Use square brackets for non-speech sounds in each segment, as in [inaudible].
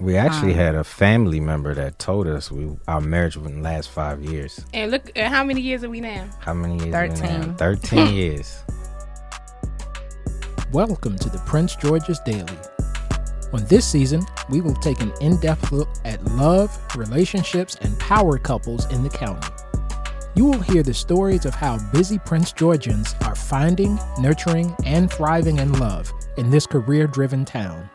We actually Um, had a family member that told us we our marriage wouldn't last five years. And look, at how many years are we now? How many years? are we now? 13. Thirteen [laughs] years. Welcome to the Prince George's Daily. On this season, we will take an in depth look at love, relationships, and power couples in the county. You will hear the stories of how busy Prince Georgians are finding, nurturing, and thriving in love in this career driven town.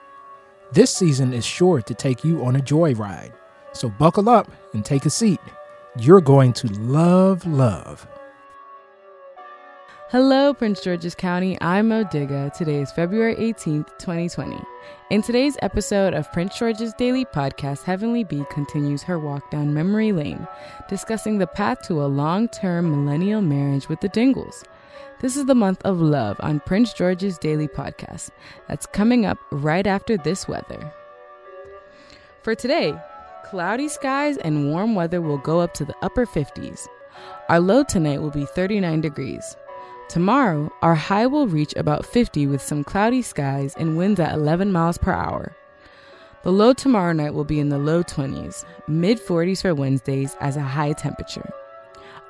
This season is sure to take you on a joyride, so buckle up and take a seat. You're going to love love. Hello, Prince George's County. I'm Mo Digga. Today is February 18th, 2020. In today's episode of Prince George's Daily Podcast, Heavenly B continues her walk down memory lane, discussing the path to a long term millennial marriage with the Dingles. This is the month of love on Prince George's Daily Podcast. That's coming up right after this weather. For today, cloudy skies and warm weather will go up to the upper 50s. Our low tonight will be 39 degrees. Tomorrow, our high will reach about 50 with some cloudy skies and winds at 11 miles per hour. The low tomorrow night will be in the low 20s, mid 40s for Wednesdays as a high temperature.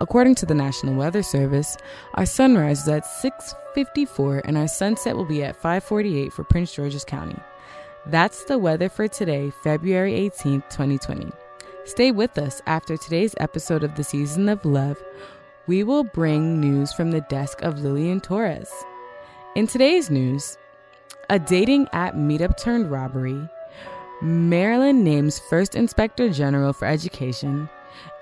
According to the National Weather Service, our sunrise is at 6:54 and our sunset will be at 5:48 for Prince George's County. That's the weather for today, February 18th, 2020. Stay with us after today's episode of the Season of Love. We will bring news from the desk of Lillian Torres. In today's news, a dating app meetup turned robbery, Maryland names first inspector general for education,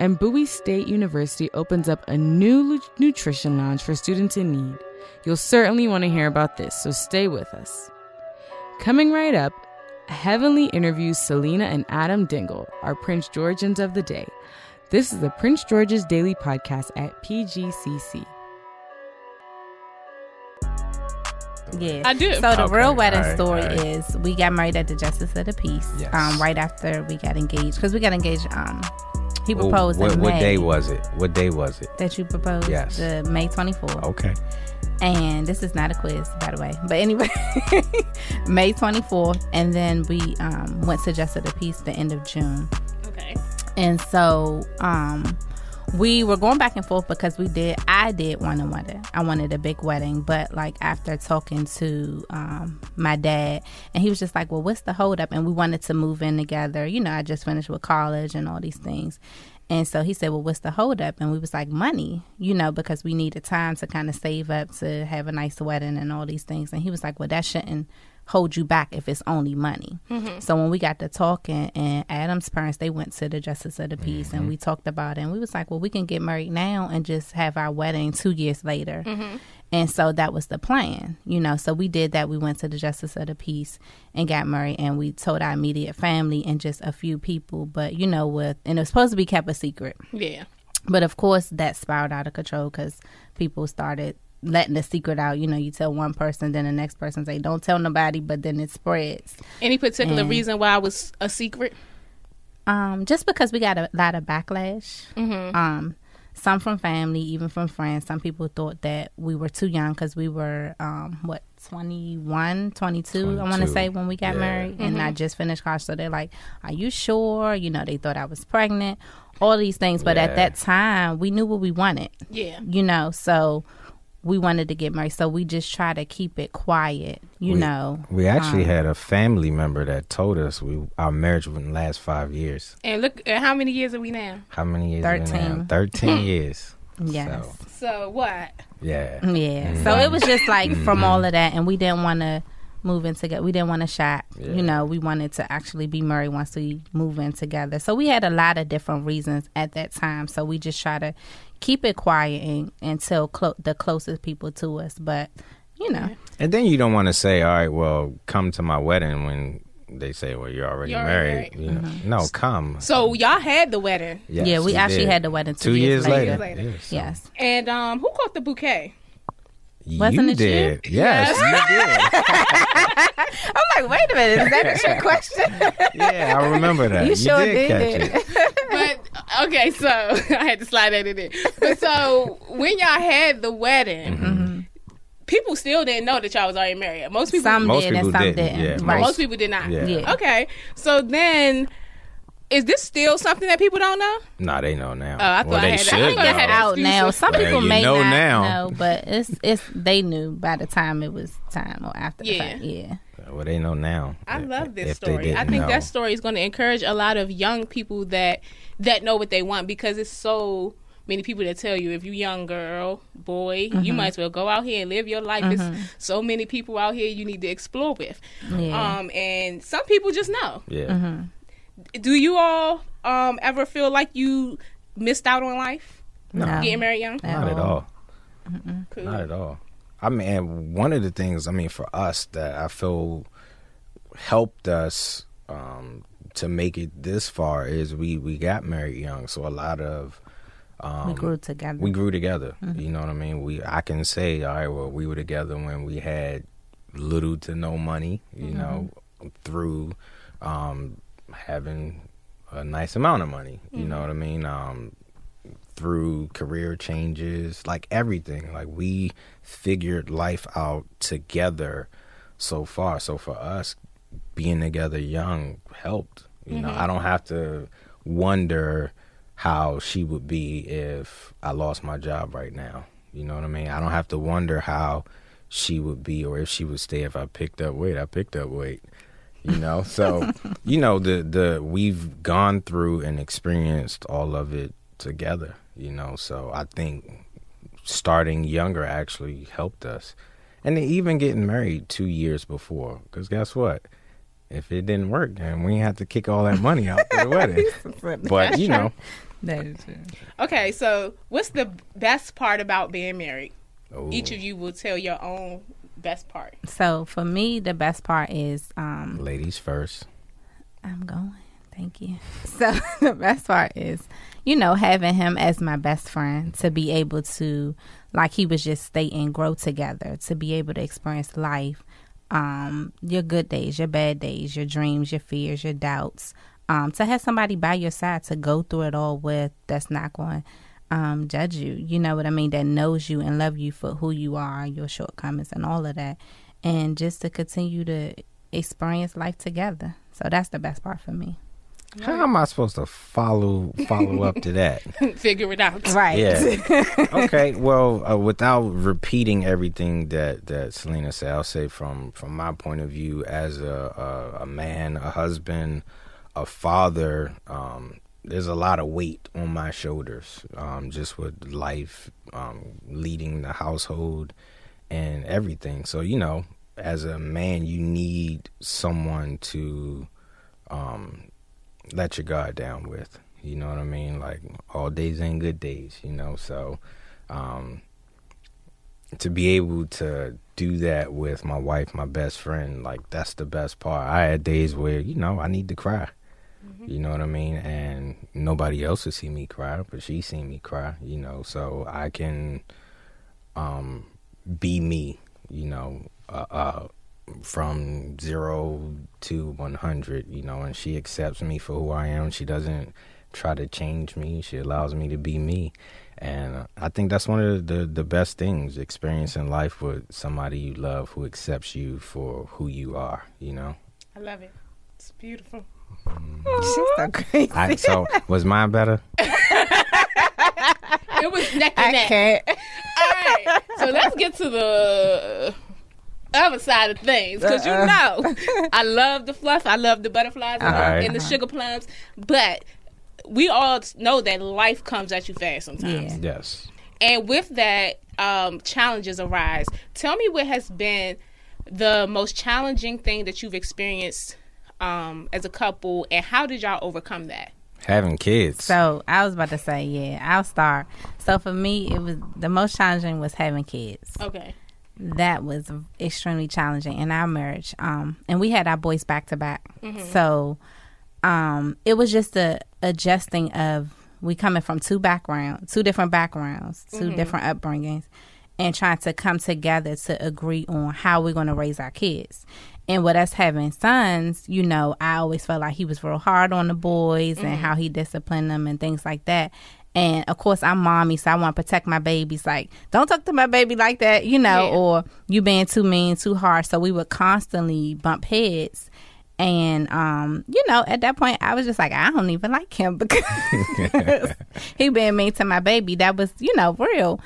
and Bowie State University opens up a new lu- nutrition lounge for students in need. You'll certainly want to hear about this, so stay with us. Coming right up, Heavenly interviews Selena and Adam Dingle, our Prince Georgians of the day. This is the Prince George's Daily Podcast at PGCC. Yeah. I do. So the Okay, real wedding alright, story alright. is we got married at the Justice of the Peace. Yes. Um, right after we got engaged because we got engaged. Um, he Well, proposed what, in what May. day was it? What day was it? that you proposed? Yes. The May twenty fourth. Okay. And this is not a quiz, by the way. But anyway, [laughs] May twenty fourth, and then we um went to Justice of the Peace the end of June. Okay. And so um we were going back and forth because we did I did want a wedding. I wanted a big wedding, but like after talking to um my dad and he was just like, Well, what's the holdup? And we wanted to move in together. You know, I just finished with college and all these things. And so he said, Well, what's the holdup? And we was like, Money, you know, because we needed time to kind of save up to have a nice wedding and all these things. And he was like, Well, that shouldn't hold you back if it's only money. Mm-hmm. So when we got to talking and Adam's parents, they went to the Justice of the Peace and mm-hmm. we talked about it and we was like, well, we can get married now and just have our wedding two years later. Mm-hmm. And so that was the plan, you know. So we did that. We went to the Justice of the Peace and got married and we told our immediate family and just a few people. But, you know, with, and it was supposed to be kept a secret. Yeah. But of course, that spiraled out of control because people started letting the secret out. You know, you tell one person, then the next person say, "Don't tell nobody," but then it spreads. Any particular And- reason why it was a secret? Um, just because we got a lot of backlash. Mm-hmm. Um, some from family, even from friends. Some people thought that we were too young because we were, um, what, 21, 22, I want to say, when we got Yeah. married. And I just finished college. So they're like, Are you sure? You know, they thought I was pregnant, all these things. But at that time, we knew what we wanted. Yeah. you know so we wanted to get married so we just try to keep it quiet you We- know We actually Um, had a family member that told us we our marriage wouldn't last five years. And look, at how many years are we now? How many years? are we now? 13. Thirteen [laughs] years. yes So, So what? yeah. yeah so it was just like from all of that and we didn't want to move in together we didn't want to shop Yeah. you know we wanted to actually be married once we move in together so we had a lot of different reasons at that time so we just try to keep it quiet and, until clo- the closest people to us but you know And then you don't want to say, all right, well, come to my wedding when they say, well, you're already You're already married. married. You know? No, come. So y'all had the wedding, Yes, yeah we you actually did. had the wedding two, two years, later. later. Yeah, so yes and um, who caught the bouquet? Wasn't you it you? did. Yes, you [laughs] I'm like, wait a minute, is that a trick question? Yeah, I remember that. You sure did. catch it. But okay, so [laughs] I had to slide that in there. But so when y'all had the wedding, mm-hmm. Mm-hmm. people still didn't know that y'all was already married. Most people, Some Most did and people some didn't, didn't. yeah. Right. most people did not. Yeah. Yeah. Okay, so then. Is this still something that people don't know? Nah, they know now. Oh, I thought well, I they had- I should thought I know. had out now. Some Well, people you may know not now. know, but it's it's they knew by the time it was time or after the fact. Yeah. Well, they know now. I If- love this story. I think know. that story is going to encourage a lot of young people that that know what they want because it's so many people that tell you if you young girl, boy, you might as well go out here and live your life. There's so many people out here you need to explore with. Yeah. Um, and some people just know. Yeah. Mm-hmm. Do you all um ever feel like you missed out on life no. getting married young? Not at all. Cool. Not at all. I mean, one of the things, I mean, for us that I feel helped us um, to make it this far is we we got married young, so a lot of um, we grew together. we grew together. You know what I mean? We I can say, all right, well, we were together when we had little to no money. You know, through um, having a nice amount of money. You know what I mean? Um, through career changes, like everything. Like we figured life out together so far. So for us, being together young helped. You know, I mm-hmm. don't have to wonder how she would be if I lost my job right now. You know what I mean? I don't have to wonder how she would be or if she would stay if I picked up weight. I picked up weight. You know, [laughs] so you know the the we've gone through and experienced all of it together. You know, so I think starting younger actually helped us, and then even getting married two years before. Because guess what? If it didn't work, then we had to kick all that money out for the wedding. [laughs] But you know, that is true. Okay, so what's the best part about being married? Ooh. Each of you will tell your own best part. So for me, the best part is um, ladies first. I'm going. Thank you. [laughs] So [laughs] the best part is, you know, having him as my best friend to be able to, like he was just stating, grow together, to be able to experience life, um, your good days, your bad days, your dreams, your fears, your doubts. Um, to have somebody by your side to go through it all with that's not going um judge you. You know what I mean? That knows you and love you for who you are, your shortcomings and all of that. And just to continue to experience life together. So that's the best part for me. How am I supposed to follow follow up to that? [laughs] Figure it out. Right. Yeah. [laughs] okay. Well, uh, without repeating everything that that Selena said, I'll say from from my point of view as a a, a man, a husband, a father. Um, there's a lot of weight on my shoulders, um, just with life, um, leading the household, and everything. So you know, as a man, you need someone to um, let your guard down with. You know what I mean? Like all days ain't good days, you know. So um to be able to do that with my wife, my best friend, like that's the best part. I had days where, you know, I need to cry. You know what I mean? And nobody else will see me cry, but she seen me cry, you know, so I can um be me, you know, uh, uh from zero to 100, you know, and she accepts me for who I am. She doesn't try to change me. She allows me to be me. And I think that's one of the, the best things, experiencing life with somebody you love who accepts you for who you are, you know? I love it. It's beautiful. She's so crazy. I, so, was mine better? [laughs] It was neck and I neck. can't. All right. So let's get to the other side of things because you know [laughs] I love the fluff. I love the butterflies and, the- and the sugar plums, but we all know that life comes at you fast sometimes. Yeah. Yes. And with that, um, challenges arise. Tell me what has been the most challenging thing that you've experienced um, as a couple, and how did y'all overcome that? Having kids. So I was about to say, yeah, I'll start. So for me, it was the most challenging was having kids. Okay. That was extremely challenging in our marriage. Um, and we had our boys back to back. So um, it was just a adjusting of we coming from two backgrounds, two different backgrounds, 2 different upbringings, and trying to come together to agree on how we're going to raise our kids. And with us having sons, you know, I always felt like he was real hard on the boys and how he disciplined them and things like that. And of course, I'm mommy, so I want to protect my babies. Like, don't talk to my baby like that, you know, Yeah. or you being too mean, too hard. So we would constantly bump heads. And um, you know, at that point, I was just like, I don't even like him [laughs] because [laughs] he being mean to my baby. That was, you know, real.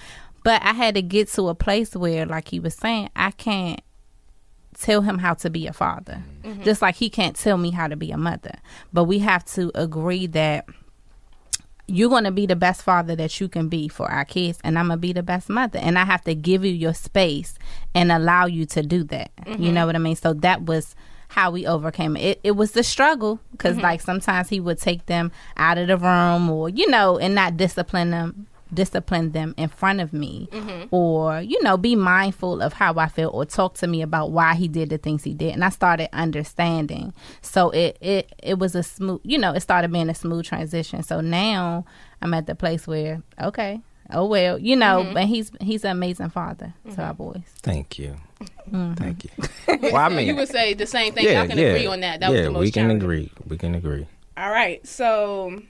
But I had to get to a place where, like he was saying, I can't tell him how to be a father, just like he can't tell me how to be a mother. But we have to agree that you're going to be the best father that you can be for our kids and i'm going to be the best mother. And i have to give you your space and allow you to do that. You know mm-hmm. what i mean? So that was how we overcame it. It, it was the struggle because mm-hmm. like sometimes he would take them out of the room or you know and not discipline them discipline them in front of me or you know be mindful of how i feel or talk to me about why he did the things he did and i started understanding so it it it was a smooth you know it started being a smooth transition so now i'm at the place where okay oh well you know but he's he's an amazing father to our boys Thank you. Mm-hmm. Thank you. [laughs] Well, I mean, you would say the same thing. yeah, Y'all can yeah, agree on that. That was yeah, the most we can challenging. agree. We can agree. All right. So,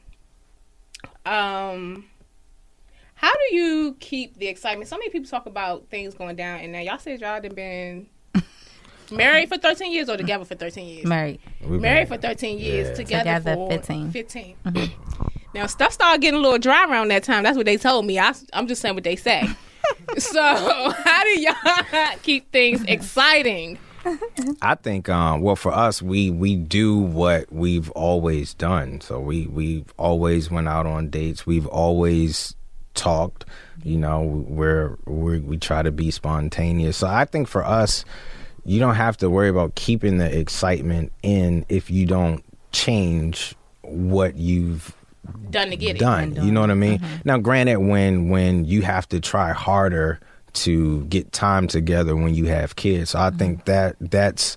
um, how do you keep the excitement? So many people talk about things going down, and now y'all said y'all done been [laughs] married for 13 years or together for 13 years? married We've married for 13 years, Yeah. together, Together for 15. 15. [laughs] Now, stuff started getting a little dry around that time. That's what they told me. I, I'm just saying what they say. [laughs] so, how do y'all keep things exciting? I think um well for us we we do what we've always done. So we we've always went out on dates. We've always talked, you know, we're, we we try to be spontaneous. So I think for us you don't have to worry about keeping the excitement in if you don't change what you've Done to get it. done. You know what I mean? Mm-hmm. Now, granted, when when you have to try harder to get time together when you have kids, so I mm-hmm. think that that's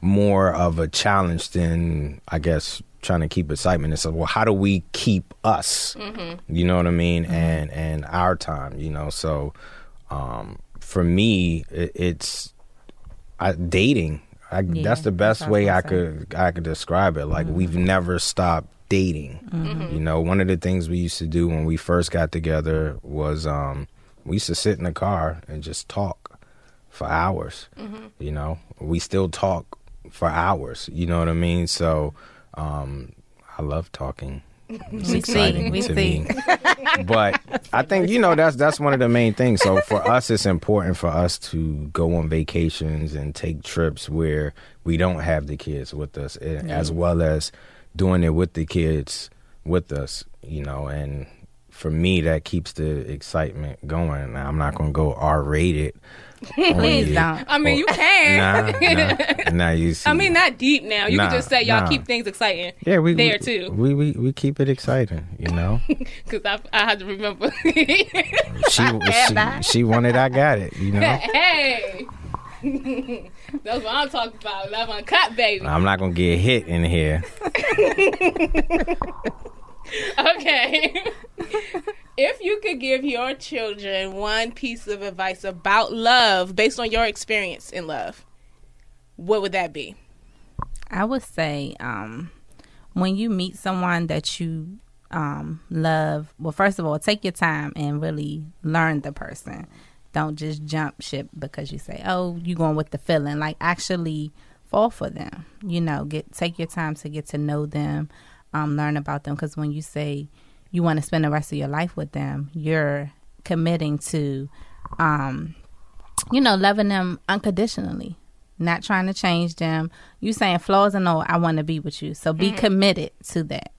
more of a challenge than I guess trying to keep excitement. It's like, well, how do we keep us? Mm-hmm. You know what I mean? Mm-hmm. And and our time. You know, so um, for me, it, it's I, dating. I, Yeah, that's the best that's way I I was gonna could I could describe it. Like we've mm-hmm. never stopped dating. You know, one of the things we used to do when we first got together was um, we used to sit in the car and just talk for hours. You know, we still talk for hours. You know what I mean? So um, I love talking. It's We exciting see, we to see. me. [laughs] but I think you know that's that's one of the main things. So for us, it's important for us to go on vacations and take trips where we don't have the kids with us, eh, as well as doing it with the kids with us. You know, and for me, that keeps the excitement going. Now, I'm not going to go R rated. Please don't. I mean, you can. Nah, nah, [laughs] nah. You see, I mean, not deep now. You Nah, can just say y'all nah. keep things exciting. yeah, we there we, too. We, we we keep it exciting. You know, [laughs] Because I, I had to remember. [laughs] she she, she wanted, I got it. You know. hey. That's what I'm talking about. Love uncut, baby. I'm not gonna get hit in here. Okay. [laughs] if you could give your children one piece of advice about love based on your experience in love, what would that be? I would say um, when you meet someone that you um, love, well, first of all, take your time and really learn the person. Don't just jump ship because you say, "Oh, you going with the feeling." Like actually fall for them. You know, get take your time to get to know them, um, learn about them. Because when you say you want to spend the rest of your life with them, you're committing to, um, you know, loving them unconditionally not trying to change them. You saying flaws and all, I want to be with you. So be committed to that.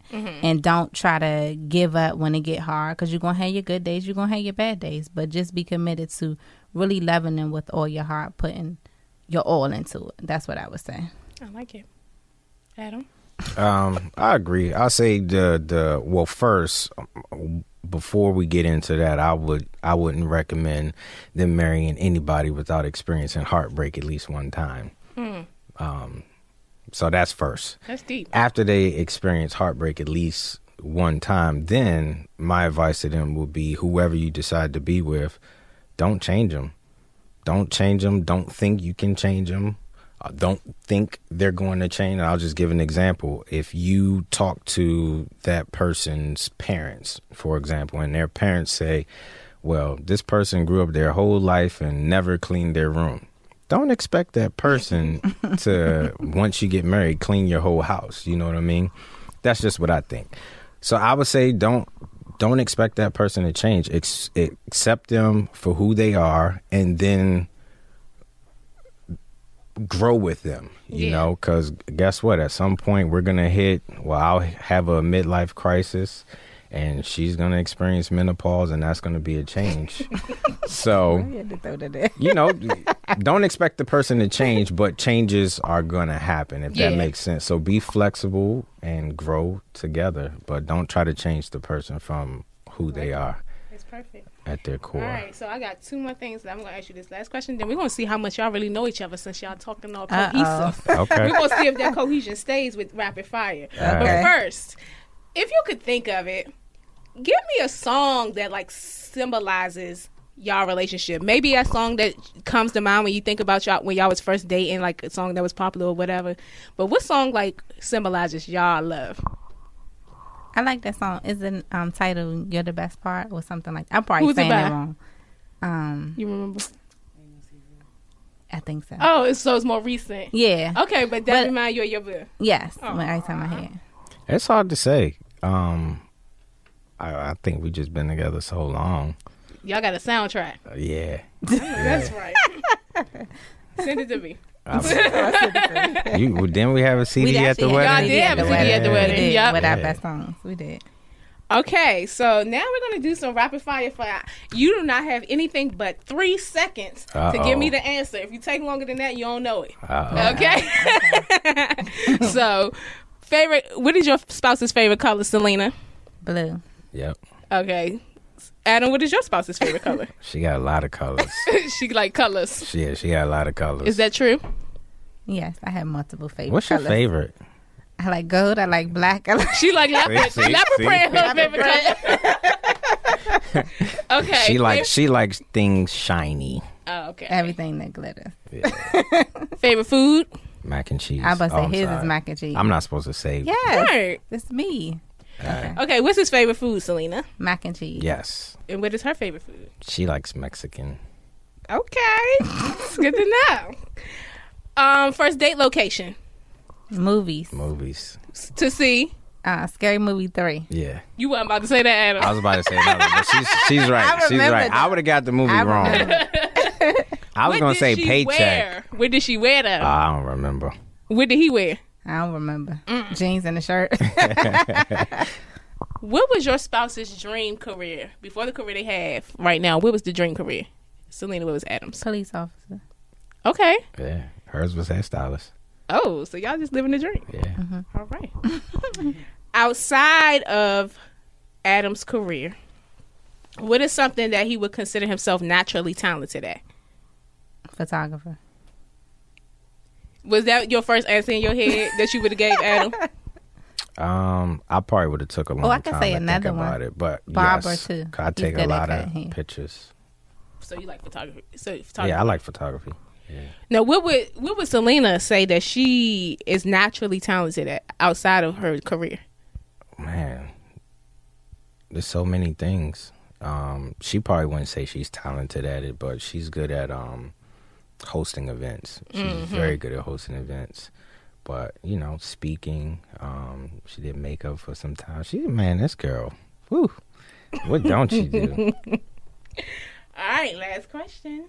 And don't try to give up when it get hard because you're going to have your good days, you're going to have your bad days. But just be committed to really loving them with all your heart, putting your all into it. That's what I would say. I like it. Adam? Um, I agree. I say the the well first before we get into that, I would I wouldn't recommend them marrying anybody without experiencing heartbreak at least one time. Um, so that's first. That's deep. After they experience heartbreak at least one time, then my advice to them would be whoever you decide to be with, don't change them. Don't change them. Don't think you can change them. Uh, don't think they're going to change. I'll just give an example. If you talk to that person's parents, for example, and their parents say, well, this person grew up their whole life and never cleaned their room. Don't expect that person [laughs] to, once you get married, clean your whole house. You know what I mean? That's just what I think. So I would say don't don't expect that person to change. Ex- accept them for who they are, and then grow with them, you Yeah. know, because guess what? At some point, we're going to hit, well, I'll have a midlife crisis and she's going to experience menopause and that's going to be a change. [laughs] so, you know, don't expect the person to change, but changes are going to happen if that makes sense. So be flexible and grow together, but don't try to change the person from who they are perfect. at their core. All right, so I got two more things that I'm going to ask you this last question. Then we're going to see how much y'all really know each other since y'all talking all Uh-oh. cohesive. [laughs] Okay. we're going to see if that cohesion stays with rapid fire. Okay. But first, if you could think of it, give me a song that like symbolizes y'all relationship. Maybe a song that comes to mind when you think about y'all when y'all was first dating, like a song that was popular or whatever. But what song like symbolizes y'all love? I like that song. Is it um titled "You're the Best Part" or something like? That. I'm probably Who's it saying by? it wrong. Um, You remember? I think so. Oh, it's, so it's more recent. Yeah. Okay, but that But- remind you of your boo. Yes. Oh. When every time I hear. It's hard to say. Um, I, I think we just been together so long. Y'all got a soundtrack. Uh, yeah. [laughs] That's right. [laughs] Send it to me. Oh, you well, didn't we have a CD We at the wedding? had Y'all did have a CD at the We wedding. did Yup. with our Yeah. best songs. We did. Okay, so now we're gonna do some rapid fire for you. Do not have anything but three seconds to Uh-oh. give me the answer. If you take longer than that, you don't know it. Uh-oh. Okay. [laughs] so, favorite. What is your spouse's favorite color, Selena? Blue. Yep. Okay. Adam, what is your spouse's favorite color? [laughs] She got a lot of colors. [laughs] she like colors. She, yeah, she got a lot of colors. Is that true? Yes, I have multiple favorites. What's your colors. favorite? I like gold. I like black. I like She like leopard. [laughs] See, see, leopard see? print her favorite color. okay. She likes she likes things shiny. Oh, okay. everything that glitters. Favorite food? Mac and cheese. I was about to Oh, say I'm his sorry. is mac and cheese. I'm not supposed to say Yes, Right. it's me. Okay. What's his favorite food, Selena? Mac and cheese. yes. And what is her favorite food? She likes Mexican. Okay. it's good to know. Um, first date location Movies. Movies. to see. Uh, Scary Movie three. Yeah. You weren't about to say that, Adam. I was about to say that. but she's [laughs] she's right. She's remember right. I would have got the movie I wrong. [laughs] I was What gonna say paycheck. Wear? What did she wear though? I don't remember. what did he wear? I don't remember. Mm. Jeans and a shirt. [laughs] What was your spouse's dream career before the career they have right now? What was the dream career? Selena, what was Adams? Police officer. Okay. Yeah. Hers was hairstylist. Oh, so y'all just living the dream. Yeah. All right. [laughs] Outside of Adam's career, what is something that he would consider himself naturally talented at? Photographer. Was that your first answer in your head that you would have gave Adam? [laughs] Um, I probably would have took a long Oh, I could time say to another think one. about it, but Barber, yes, too. 'cause I take a lot of cutting pictures. So you like photography? So photography. Yeah, I like photography. Now, what would what would Selena say that she is naturally talented at outside of her career? Man, there's so many things. Um, she probably wouldn't say she's talented at it, but she's good at um hosting events. She's Mm-hmm. very good at hosting events. But you know, speaking. Um, she did makeup for some time. She man, this girl. Whew. What don't she do? [laughs] All right, last question.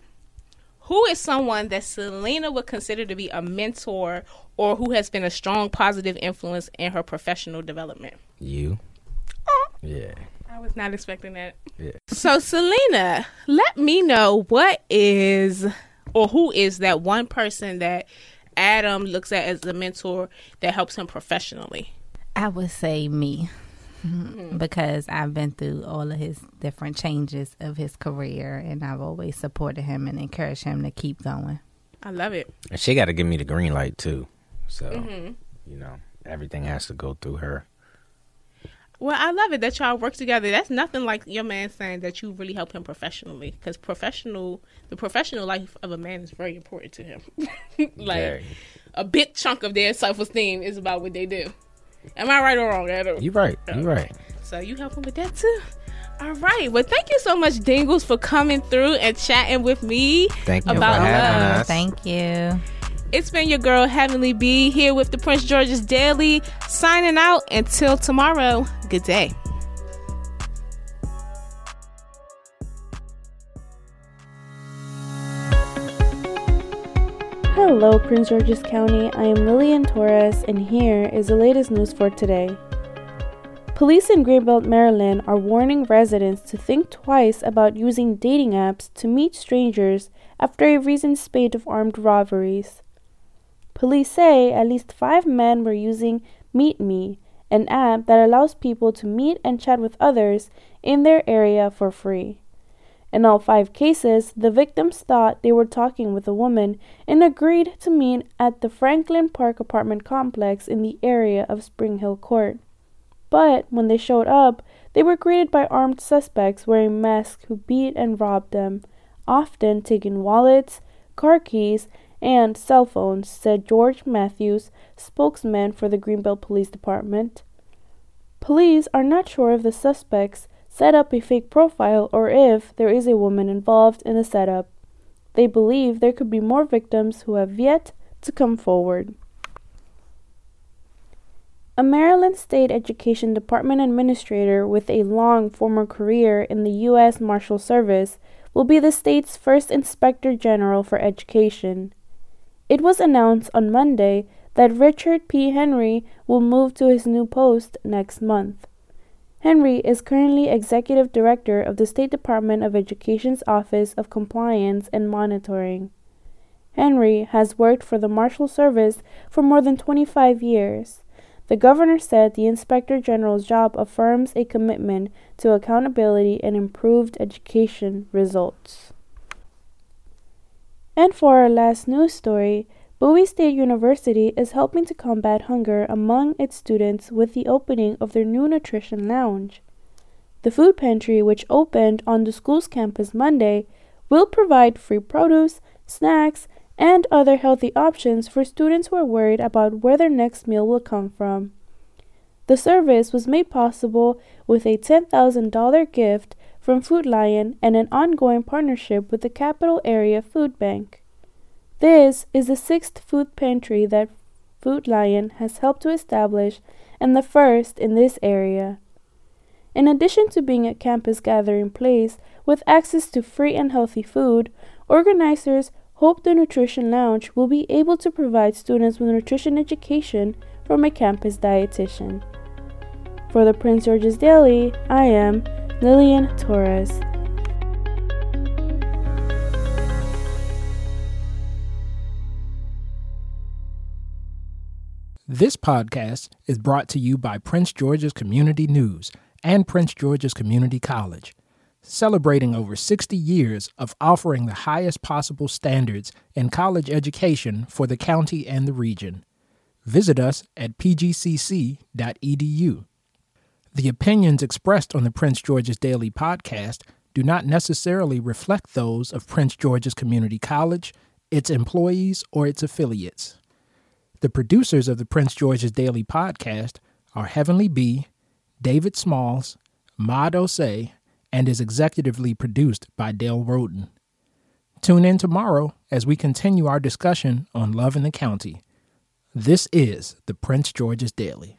Who is someone that Selena would consider to be a mentor or who has been a strong positive influence in her professional development? you? Yeah. I was not expecting that. Yeah. So, Selena, let me know what is or who is that one person that Adam looks at as a mentor that helps him professionally? I would say me. Mm-hmm. Because I've been through all of his different changes of his career and I've always supported him and encouraged him to keep going. I love it. And she got to give me the green light too. So, Mm-hmm. you know, everything has to go through her. Well, I love it that y'all work together. That's nothing like your man saying that you really help him professionally because professional, the professional life of a man is very important to him. [laughs] like Very. a big chunk of their self esteem is about what they do. Am I right or wrong, Adam? You right. You're right. So you help him with that too. All right. Well, thank you so much, Dingles, for coming through and chatting with me Thank you about for having love. us. Thank you. It's been your girl Heavenly B here with the Prince George's Daily, signing out until tomorrow. Good day. Hello, Prince George's County. I am Lillian Torres, and here is the latest news for today. Police in Greenbelt, Maryland are warning residents to think twice about using dating apps to meet strangers after a recent spate of armed robberies. Police say at least five men were using MeetMe, an app that allows people to meet and chat with others in their area for free. In all five cases, the victims thought they were talking with a woman and agreed to meet at the Franklin Park apartment complex in the area of Spring Hill Court. But when they showed up, they were greeted by armed suspects wearing masks who beat and robbed them, often taking wallets, car keys, and cell phones, said George Matthews, spokesman for the Greenbelt Police Department. Police are not sure if the suspects set up a fake profile or if there is a woman involved in the setup. They believe there could be more victims who have yet to come forward. A Maryland State Education Department administrator with a long former career in the U.S. Marshal Service will be the state's first Inspector General for Education. It was announced on Monday that Richard P. Henry will move to his new post next month. Henry is currently Executive Director of the State Department of Education's Office of Compliance and Monitoring. Henry has worked for the Marshal Service for more than 25 years. The governor said the Inspector General's job affirms a commitment to accountability and improved education results. And for our last news story, Bowie State University is helping to combat hunger among its students with the opening of their new nutrition lounge. The food pantry, which opened on the school's campus Monday, will provide free produce, snacks, and other healthy options for students who are worried about where their next meal will come from. The service was made possible with a $10,000 gift from Food Lion and an ongoing partnership with the Capital Area Food Bank. This is the sixth food pantry that Food Lion has helped to establish and the first in this area. In addition to being a campus gathering place with access to free and healthy food, organizers hope the Nutrition Lounge will be able to provide students with nutrition education from a campus dietitian. For the Prince George's Daily, I am Lillian Torres. This podcast is brought to you by Prince George's Community News and Prince George's Community College, celebrating over 60 years of offering the highest possible standards in college education for the county and the region. Visit us at pgcc.edu. The opinions expressed on the Prince George's Daily podcast do not necessarily reflect those of Prince George's Community College, its employees, or its affiliates. The producers of the Prince George's Daily podcast are Heavenly B, David Smalls, Maud Osei, and is executively produced by Dale Roden. Tune in tomorrow as we continue our discussion on love in the county. This is the Prince George's Daily.